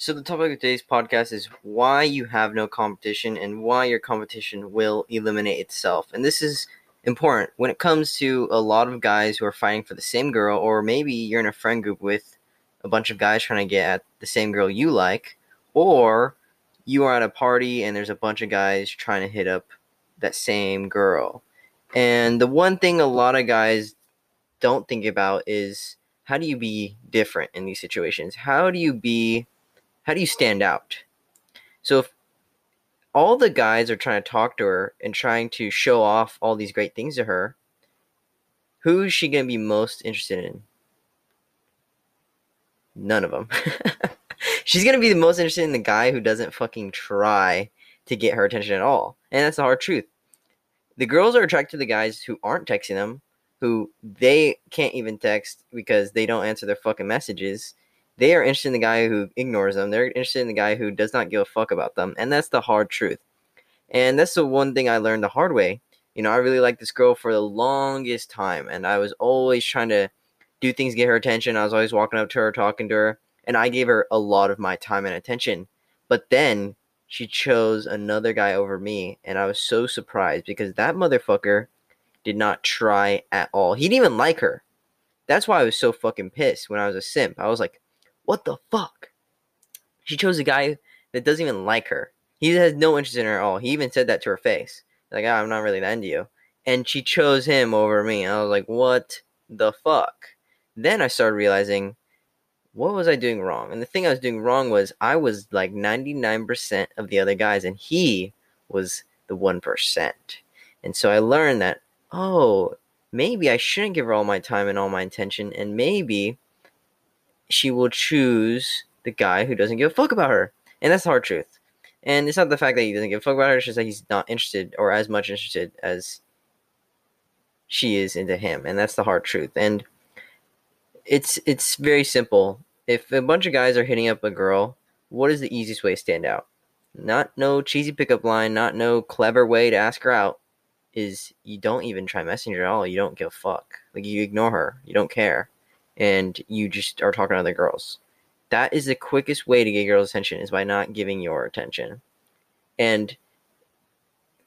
So the topic of today's podcast is why you have no competition and why your competition will eliminate itself. And this is important when it comes to a lot of guys who are fighting for the same girl, or maybe you're in a friend group with a bunch of guys trying to get at the same girl you like, or you are at a party and there's a bunch of guys trying to hit up that same girl. And the one thing a lot of guys don't think about is how do you be different in these situations? How do you be how do you stand out? So if all the guys are trying to talk to her and trying to show off all these great things to her, who is she going to be most interested in? None of them. She's going to be the most interested in the guy who doesn't fucking try to get her attention at all. And that's the hard truth. The girls are attracted to the guys who aren't texting them, who they can't even text because they don't answer their fucking messages they are interested in the guy who ignores them. They're interested in the guy who does not give a fuck about them. And that's the hard truth. And that's the one thing I learned the hard way. You know, I really liked this girl for the longest time. And I was always trying to do things, to get her attention. I was always walking up to her, talking to her. And I gave her a lot of my time and attention. But then she chose another guy over me. And I was so surprised because that motherfucker did not try at all. He didn't even like her. That's why I was so fucking pissed when I was a simp. I was like, what the fuck? She chose a guy that doesn't even like her. He has no interest in her at all. He even said that to her face. Like, oh, I'm not really that into you. And she chose him over me. I was like, what the fuck? Then I started realizing, what was I doing wrong? And the thing I was doing wrong was I was like 99% of the other guys, and he was the 1%. And so I learned that, oh, maybe I shouldn't give her all my time and all my attention, and maybe she will choose the guy who doesn't give a fuck about her. And that's the hard truth. And it's not the fact that he doesn't give a fuck about her, it's just that he's not interested or as much interested as she is into him. And that's the hard truth. And it's it's very simple. If a bunch of guys are hitting up a girl, what is the easiest way to stand out? Not no cheesy pickup line, not no clever way to ask her out. Is you don't even try messenger at all. You don't give a fuck. Like you ignore her. You don't care and you just are talking to other girls. That is the quickest way to get girls' attention is by not giving your attention. And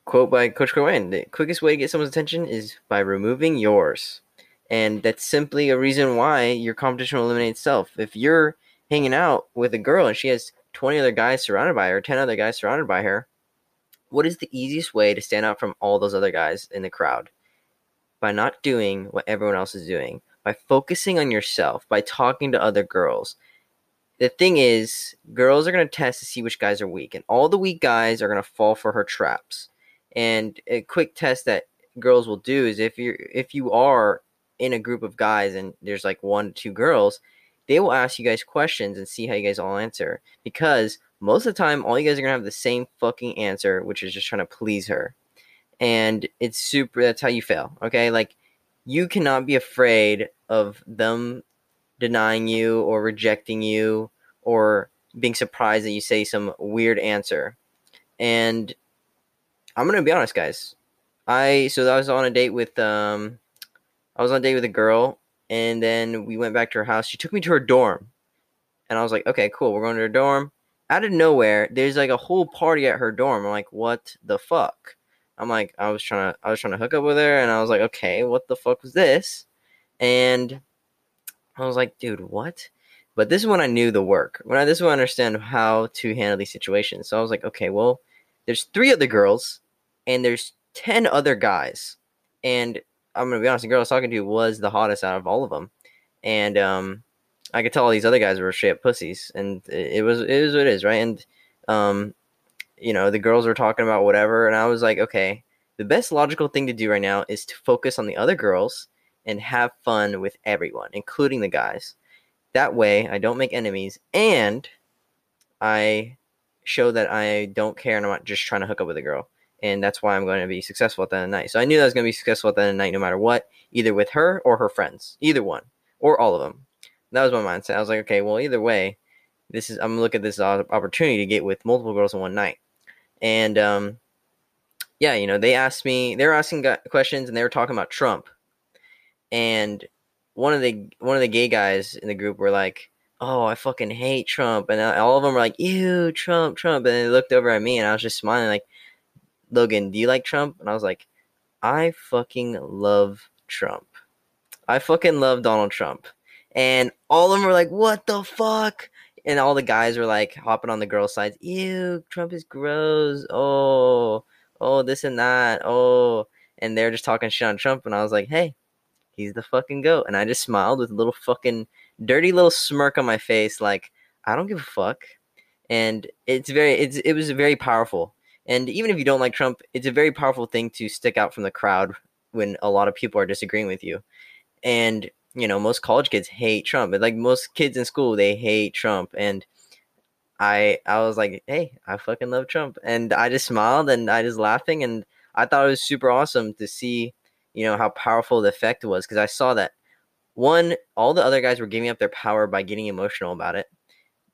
quote by Coach Cohen, the quickest way to get someone's attention is by removing yours. And that's simply a reason why your competition will eliminate itself. If you're hanging out with a girl and she has 20 other guys surrounded by her, 10 other guys surrounded by her, what is the easiest way to stand out from all those other guys in the crowd? By not doing what everyone else is doing by focusing on yourself, by talking to other girls. The thing is, girls are going to test to see which guys are weak, and all the weak guys are going to fall for her traps. And a quick test that girls will do is if you're if you are in a group of guys and there's like one to two girls, they will ask you guys questions and see how you guys all answer. Because most of the time, all you guys are gonna have the same fucking answer, which is just trying to please her. And it's super. That's how you fail. Okay, like you cannot be afraid of them denying you or rejecting you or being surprised that you say some weird answer. And I'm gonna be honest, guys. I so I was on a date with um I was on a date with a girl and then we went back to her house. She took me to her dorm. And I was like, okay, cool, we're going to her dorm. Out of nowhere, there's like a whole party at her dorm. I'm like, what the fuck? I'm like, I was trying to, I was trying to hook up with her, and I was like, okay, what the fuck was this? And I was like, dude, what? But this is when I knew the work. When I this is when I understand how to handle these situations. So I was like, okay, well, there's three other girls, and there's ten other guys, and I'm gonna be honest, the girl I was talking to was the hottest out of all of them, and um, I could tell all these other guys were straight up pussies, and it was it is what it is, right? And um, you know, the girls were talking about whatever, and I was like, okay, the best logical thing to do right now is to focus on the other girls and have fun with everyone, including the guys. That way, I don't make enemies and I show that I don't care and I'm not just trying to hook up with a girl. And that's why I'm going to be successful at the end of the night. So I knew that I was going to be successful at the end of the night no matter what, either with her or her friends, either one, or all of them. That was my mindset. I was like, okay, well, either way, this is I'm gonna look at this opportunity to get with multiple girls in one night and um, yeah, you know, they asked me, they were asking questions, and they were talking about Trump, and one of the one of the gay guys in the group were like, oh, I fucking hate Trump. And all of them were like, ew, Trump, Trump. And they looked over at me and I was just smiling, like, Logan, do you like Trump? And I was like, I fucking love Trump. I fucking love Donald Trump. And all of them were like, what the fuck? And all the guys were like hopping on the girls' sides. Ew, Trump is gross. Oh, oh, this and that. Oh. And they're just talking shit on Trump. And I was like, hey, he's the fucking goat. And I just smiled with a little fucking dirty little smirk on my face, like, I don't give a fuck. And it's very, it's, it was very powerful. And even if you don't like Trump, it's a very powerful thing to stick out from the crowd when a lot of people are disagreeing with you. And, you know, most college kids hate Trump. Like most kids in school, they hate Trump. And I I was like, hey, I fucking love Trump. And I just smiled and I just laughing and I thought it was super awesome to see, you know, how powerful the effect was because I saw that one, all the other guys were giving up their power by getting emotional about it.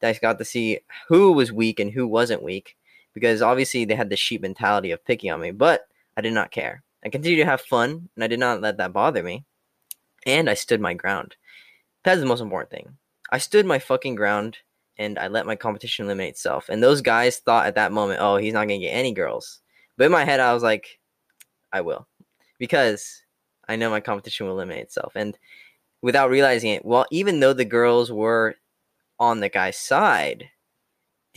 I got to see who was weak and who wasn't weak because obviously they had the sheep mentality of picking on me, but I did not care. I continued to have fun and I did not let that bother me. And I stood my ground. That's the most important thing. I stood my fucking ground and I let my competition eliminate itself. And those guys thought at that moment, oh, he's not going to get any girls. But in my head, I was like, I will. Because I know my competition will eliminate itself. And without realizing it, well, even though the girls were on the guy's side,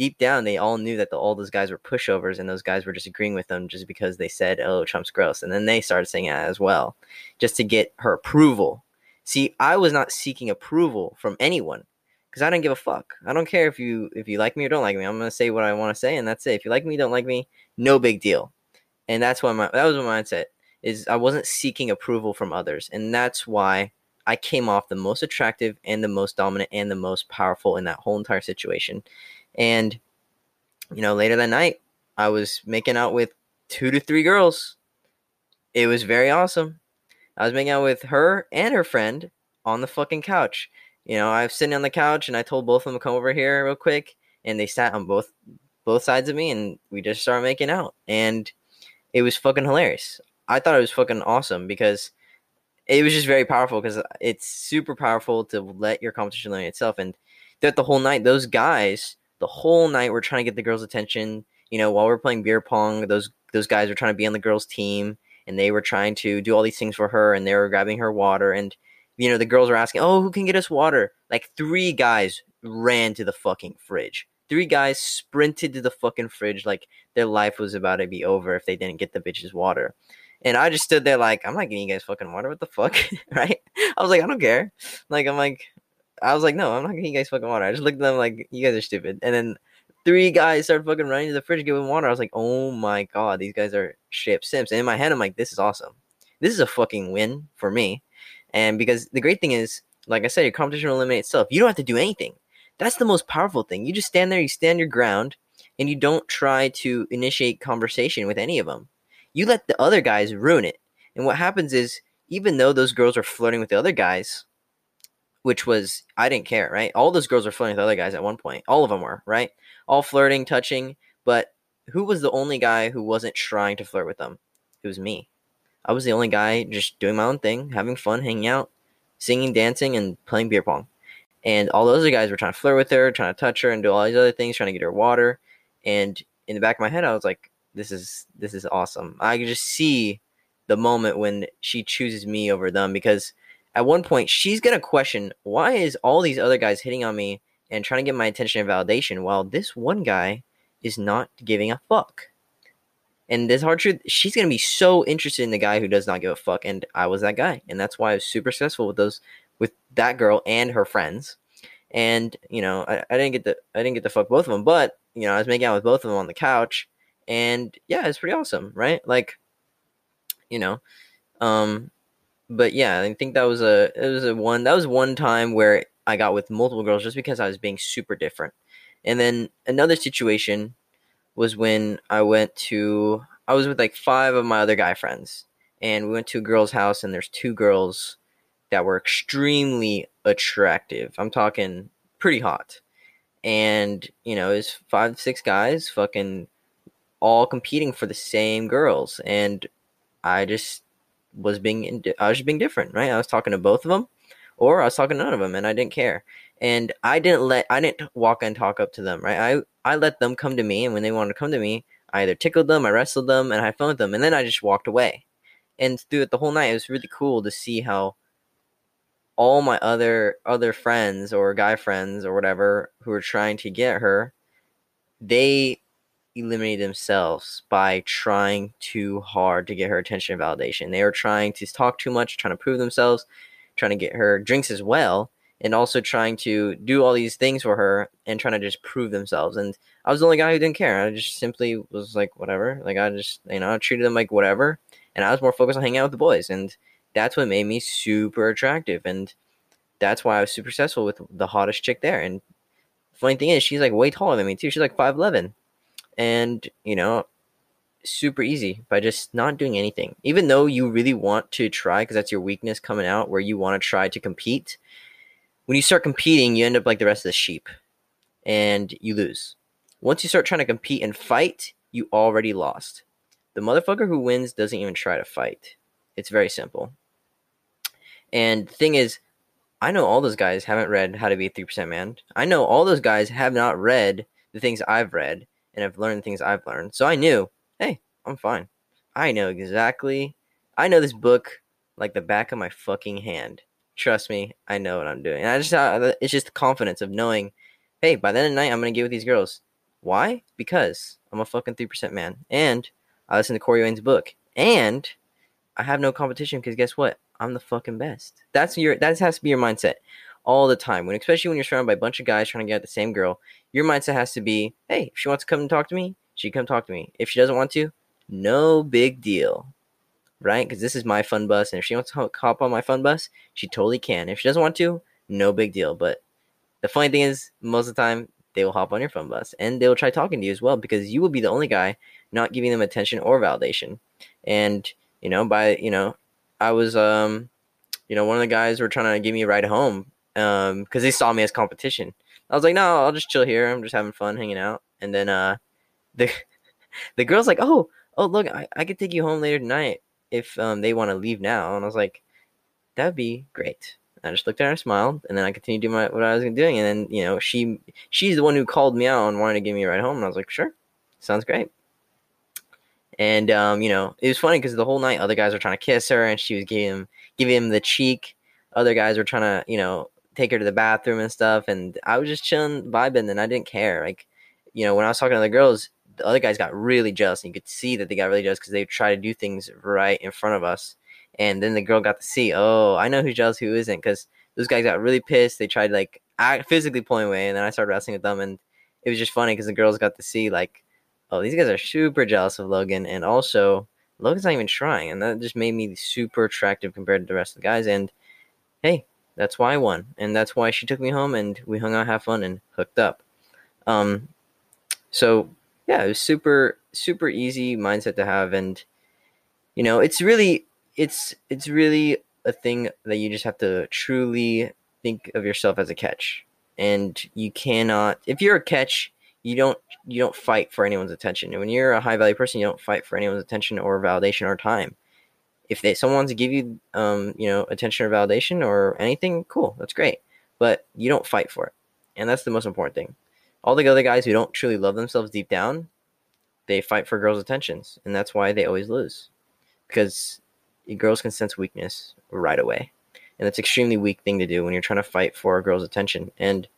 deep down they all knew that the, all those guys were pushovers and those guys were just agreeing with them just because they said, "Oh, Trump's gross," and then they started saying it as well, just to get her approval. See, I was not seeking approval from anyone because I didn't give a fuck. I don't care if you if you like me or don't like me. I'm gonna say what I want to say, and that's it. If you like me, don't like me, no big deal. And that's why my that was my mindset is I wasn't seeking approval from others, and that's why I came off the most attractive and the most dominant and the most powerful in that whole entire situation. And, you know, later that night, I was making out with two to three girls. It was very awesome. I was making out with her and her friend on the fucking couch. You know, I was sitting on the couch and I told both of them to come over here real quick, and they sat on both both sides of me, and we just started making out, and it was fucking hilarious. I thought it was fucking awesome because it was just very powerful because it's super powerful to let your competition learn itself. And throughout the whole night, those guys, the whole night, we're trying to get the girls' attention. You know, while we're playing beer pong, those those guys were trying to be on the girls' team, and they were trying to do all these things for her, and they were grabbing her water, and you know, the girls were asking, "Oh, who can get us water?" Like three guys ran to the fucking fridge. Three guys sprinted to the fucking fridge like their life was about to be over if they didn't get the bitches water. And I just stood there like, I'm not getting you guys fucking water. What the fuck? right? I was like, I don't care. Like, I'm like, I was like, no, I'm not getting you guys fucking water. I just looked at them like, you guys are stupid. And then three guys started fucking running to the fridge giving water. I was like, oh my god, these guys are ship simps. And in my head, I'm like, this is awesome. This is a fucking win for me. And because the great thing is, like I said, your competition will eliminate itself. You don't have to do anything. That's the most powerful thing. You just stand there, you stand your ground, and you don't try to initiate conversation with any of them you let the other guys ruin it. And what happens is, even though those girls are flirting with the other guys, which was I didn't care, right? All those girls were flirting with other guys at one point. All of them were, right? All flirting, touching, but who was the only guy who wasn't trying to flirt with them? It was me. I was the only guy just doing my own thing, having fun, hanging out, singing, dancing, and playing beer pong. And all those other guys were trying to flirt with her, trying to touch her, and do all these other things, trying to get her water. And in the back of my head, I was like, this is this is awesome. I can just see the moment when she chooses me over them because at one point she's gonna question why is all these other guys hitting on me and trying to get my attention and validation while this one guy is not giving a fuck. And this hard truth, she's gonna be so interested in the guy who does not give a fuck, and I was that guy, and that's why I was super successful with those, with that girl and her friends. And you know, I, I didn't get the I didn't get to fuck both of them, but you know, I was making out with both of them on the couch, and yeah, it's pretty awesome, right? Like, you know, um, but yeah, I think that was a it was a one that was one time where I got with multiple girls just because I was being super different, and then another situation was when I went to I was with like five of my other guy friends, and we went to a girl's house, and there's two girls that were extremely attractive. I'm talking pretty hot. And, you know, it's five, six guys fucking all competing for the same girls, and I just was being I was just being different, right? I was talking to both of them, or I was talking to none of them, and I didn't care. and I didn't let I didn't walk and talk up to them, right? I I let them come to me, and when they wanted to come to me, I either tickled them, I wrestled them, and I had fun with them, and then I just walked away. And through it the whole night, it was really cool to see how all my other other friends or guy friends or whatever who were trying to get her, they eliminated themselves by trying too hard to get her attention and validation. They were trying to talk too much, trying to prove themselves, trying to get her drinks as well, and also trying to do all these things for her and trying to just prove themselves. And I was the only guy who didn't care. I just simply was like, whatever. Like I just, you know, I treated them like whatever. And I was more focused on hanging out with the boys. And that's what made me super attractive. And that's why I was super successful with the hottest chick there. And funny thing is, she's like way taller than me too. She's like 5'11. And, you know, super easy by just not doing anything. Even though you really want to try, because that's your weakness coming out, where you want to try to compete when you start competing, you end up like the rest of the sheep and you lose. Once you start trying to compete and fight, you already lost. The motherfucker who wins doesn't even try to fight. It's very simple. And the thing is, I know all those guys haven't read How to Be a 3% Man. I know all those guys have not read the things I've read and have learned things I've learned. So I knew, hey, I'm fine. I know exactly. I know this book like the back of my fucking hand trust me, I know what I'm doing. And I just uh, it's just the confidence of knowing, hey, by the end of the night, I'm gonna get with these girls. Why? Because I'm a fucking three percent man, and I listen to Corey Wayne's book, and I have no competition because guess what? I'm the fucking best. That's your that has to be your mindset all the time. When especially when you're surrounded by a bunch of guys trying to get at the same girl, your mindset has to be, hey, if she wants to come and talk to me, she come talk to me. If she doesn't want to, no big deal right? Because this is my fun bus, and if she wants to hop on my fun bus, she totally can. If she doesn't want to, no big deal. But the funny thing is, most of the time, they will hop on your fun bus, and they will try talking to you as well, because you will be the only guy not giving them attention or validation. And you know, by you know, I was um, you know, one of the guys were trying to give me a ride home um, because they saw me as competition. I was like, no, I'll just chill here. I'm just having fun hanging out. And then uh, the the girl's like, oh, oh, look, I, I could take you home later tonight if um, they want to leave now. And I was like, that'd be great. I just looked at her, smiled, and then I continued doing my, what I was doing. And then, you know, she she's the one who called me out and wanted to give me a ride home. And I was like, sure, sounds great. And um, you know, it was funny because the whole night other guys were trying to kiss her, and she was giving him giving him the cheek. Other guys were trying to, you know, take her to the bathroom and stuff. And I was just chilling, vibing, and I didn't care. Like, you know, when I was talking to the girls, the other guys got really jealous, and you could see that they got really jealous because they try to do things right in front of us. And then the girl got to see, oh, I know who's jealous, who isn't, because those guys got really pissed. They tried like act, physically pulling away, and then I started wrestling with them, and it was just funny because the girls got to see like, oh, these guys are super jealous of Logan, and also Logan's not even trying, and that just made me super attractive compared to the rest of the guys. And hey, that's why I won, and that's why she took me home, and we hung out, have fun, and hooked up. Um, so yeah, it was super super easy mindset to have, and you know, it's really it's it's really a thing that you just have to truly think of yourself as a catch, and you cannot if you're a catch, you don't you don't fight for anyone's attention. And when you're a high value person, you don't fight for anyone's attention or validation or time. If they someone wants to give you um, you know, attention or validation or anything, cool, that's great. But you don't fight for it. And that's the most important thing all the other guys who don't truly love themselves deep down, they fight for girls' attentions, and that's why they always lose. Because girls can sense weakness right away, and that's extremely weak thing to do when you're trying to fight for a girl's attention. And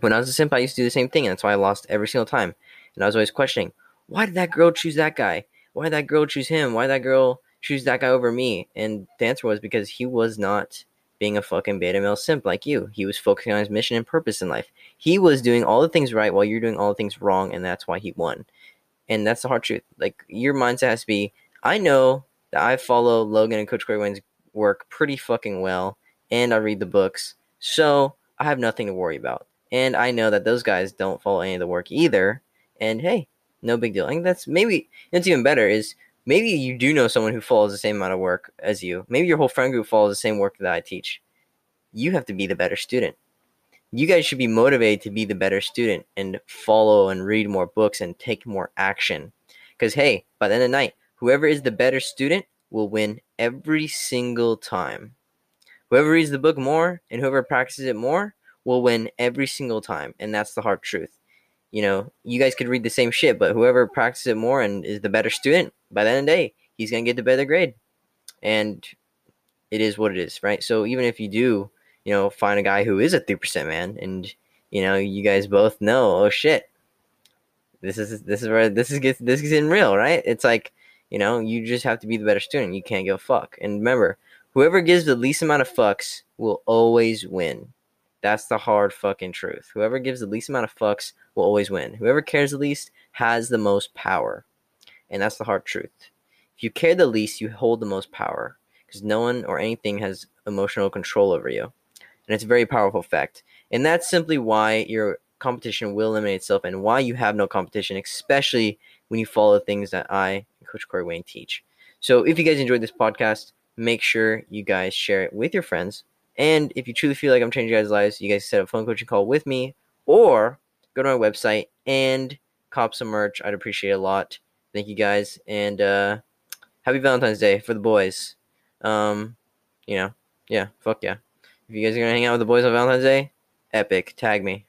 when I was a simp, I used to do the same thing, and that's why I lost every single time. And I was always questioning, why did that girl choose that guy? Why did that girl choose him? Why did that girl choose that guy over me? And the answer was because he was not being a fucking beta male simp like you. He was focusing on his mission and purpose in life. He was doing all the things right while you're doing all the things wrong, and that's why he won. And that's the hard truth. Like your mindset has to be, I know that I follow Logan and Coach Corey Wayne's work pretty fucking well, and I read the books, so I have nothing to worry about. And I know that those guys don't follow any of the work either. And hey, no big deal. I think that's maybe it's even better is maybe you do know someone who follows the same amount of work as you. Maybe your whole friend group follows the same work that I teach. You have to be the better student. You guys should be motivated to be the better student and follow and read more books and take more action. Because, hey, by the end of the night, whoever is the better student will win every single time. Whoever reads the book more and whoever practices it more will win every single time, and that's the hard truth. You know, you guys could read the same shit, but whoever practices it more and is the better student, by the end of the day, he's gonna get the better grade. And it is what it is, right? So even if you do, you know, find a guy who is a three percent man, and you know, you guys both know, oh shit, this is this is where this is gets this is getting real, right? It's like, you know, you just have to be the better student. You can't give a fuck. And remember, whoever gives the least amount of fucks will always win. That's the hard fucking truth. Whoever gives the least amount of fucks will always win. Whoever cares the least has the most power. And that's the hard truth. If you care the least, you hold the most power because no one or anything has emotional control over you. And it's a very powerful fact. And that's simply why your competition will eliminate itself and why you have no competition, especially when you follow the things that I, Coach Corey Wayne, teach. So if you guys enjoyed this podcast, make sure you guys share it with your friends. And if you truly feel like I'm changing guys' lives, you guys set up a phone coaching call with me or go to my website and cop some merch. I'd appreciate a lot. Thank you guys. And uh, happy Valentine's Day for the boys. Um, you know, yeah, fuck yeah. If you guys are gonna hang out with the boys on Valentine's Day, epic. Tag me.